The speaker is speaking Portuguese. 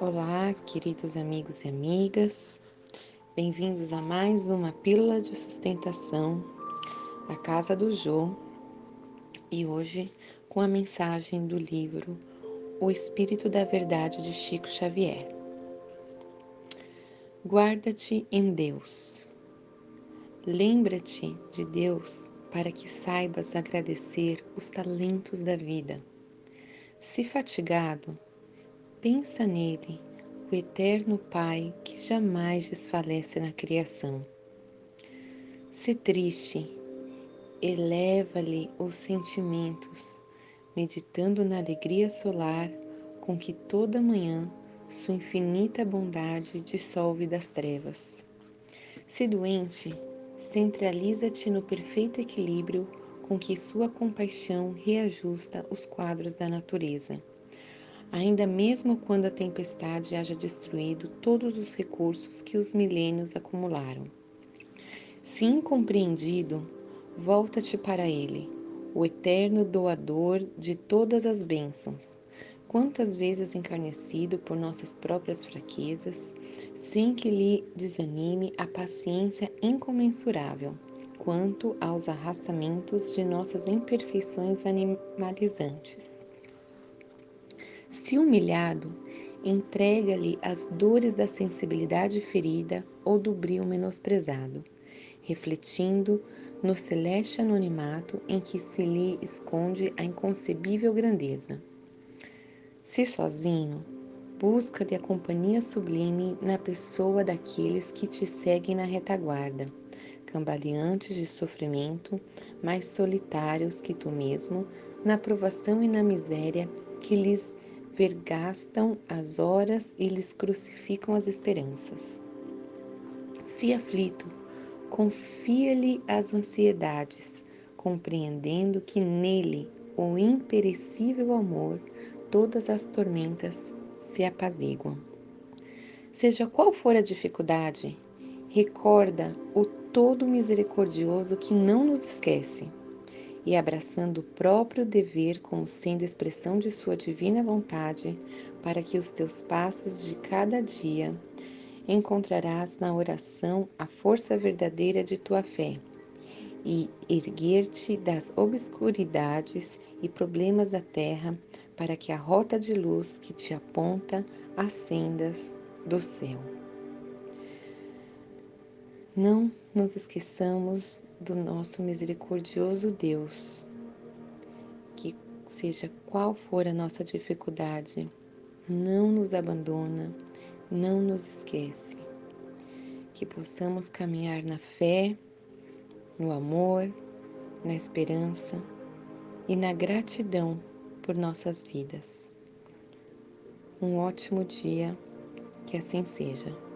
Olá, queridos amigos e amigas, bem-vindos a mais uma Pílula de Sustentação da Casa do Jô e hoje com a mensagem do livro O Espírito da Verdade de Chico Xavier. Guarda-te em Deus. Lembra-te de Deus para que saibas agradecer os talentos da vida. Se fatigado, Pensa nele, o eterno Pai que jamais desfalece na criação. Se triste, eleva-lhe os sentimentos, meditando na alegria solar com que toda manhã sua infinita bondade dissolve das trevas. Se doente, centraliza-te no perfeito equilíbrio com que sua compaixão reajusta os quadros da natureza ainda mesmo quando a tempestade haja destruído todos os recursos que os milênios acumularam. Se incompreendido, volta-te para Ele, o eterno doador de todas as bênçãos, quantas vezes encarnecido por nossas próprias fraquezas, sem que lhe desanime a paciência incomensurável quanto aos arrastamentos de nossas imperfeições animalizantes. Se humilhado, entrega-lhe as dores da sensibilidade ferida ou do brio menosprezado, refletindo no celeste anonimato em que se lhe esconde a inconcebível grandeza. Se sozinho, busca-lhe a companhia sublime na pessoa daqueles que te seguem na retaguarda, cambaleantes de sofrimento, mais solitários que tu mesmo, na provação e na miséria que lhes vergastam as horas e lhes crucificam as esperanças. Se aflito, confia-lhe as ansiedades, compreendendo que nele, o imperecível amor, todas as tormentas se apaziguam. Seja qual for a dificuldade, recorda o todo misericordioso que não nos esquece e abraçando o próprio dever como sendo expressão de sua divina vontade, para que os teus passos de cada dia encontrarás na oração a força verdadeira de tua fé e erguer-te das obscuridades e problemas da terra para que a rota de luz que te aponta as sendas do céu. Não nos esqueçamos do nosso misericordioso Deus, que seja qual for a nossa dificuldade, não nos abandona, não nos esquece. Que possamos caminhar na fé, no amor, na esperança e na gratidão por nossas vidas. Um ótimo dia, que assim seja.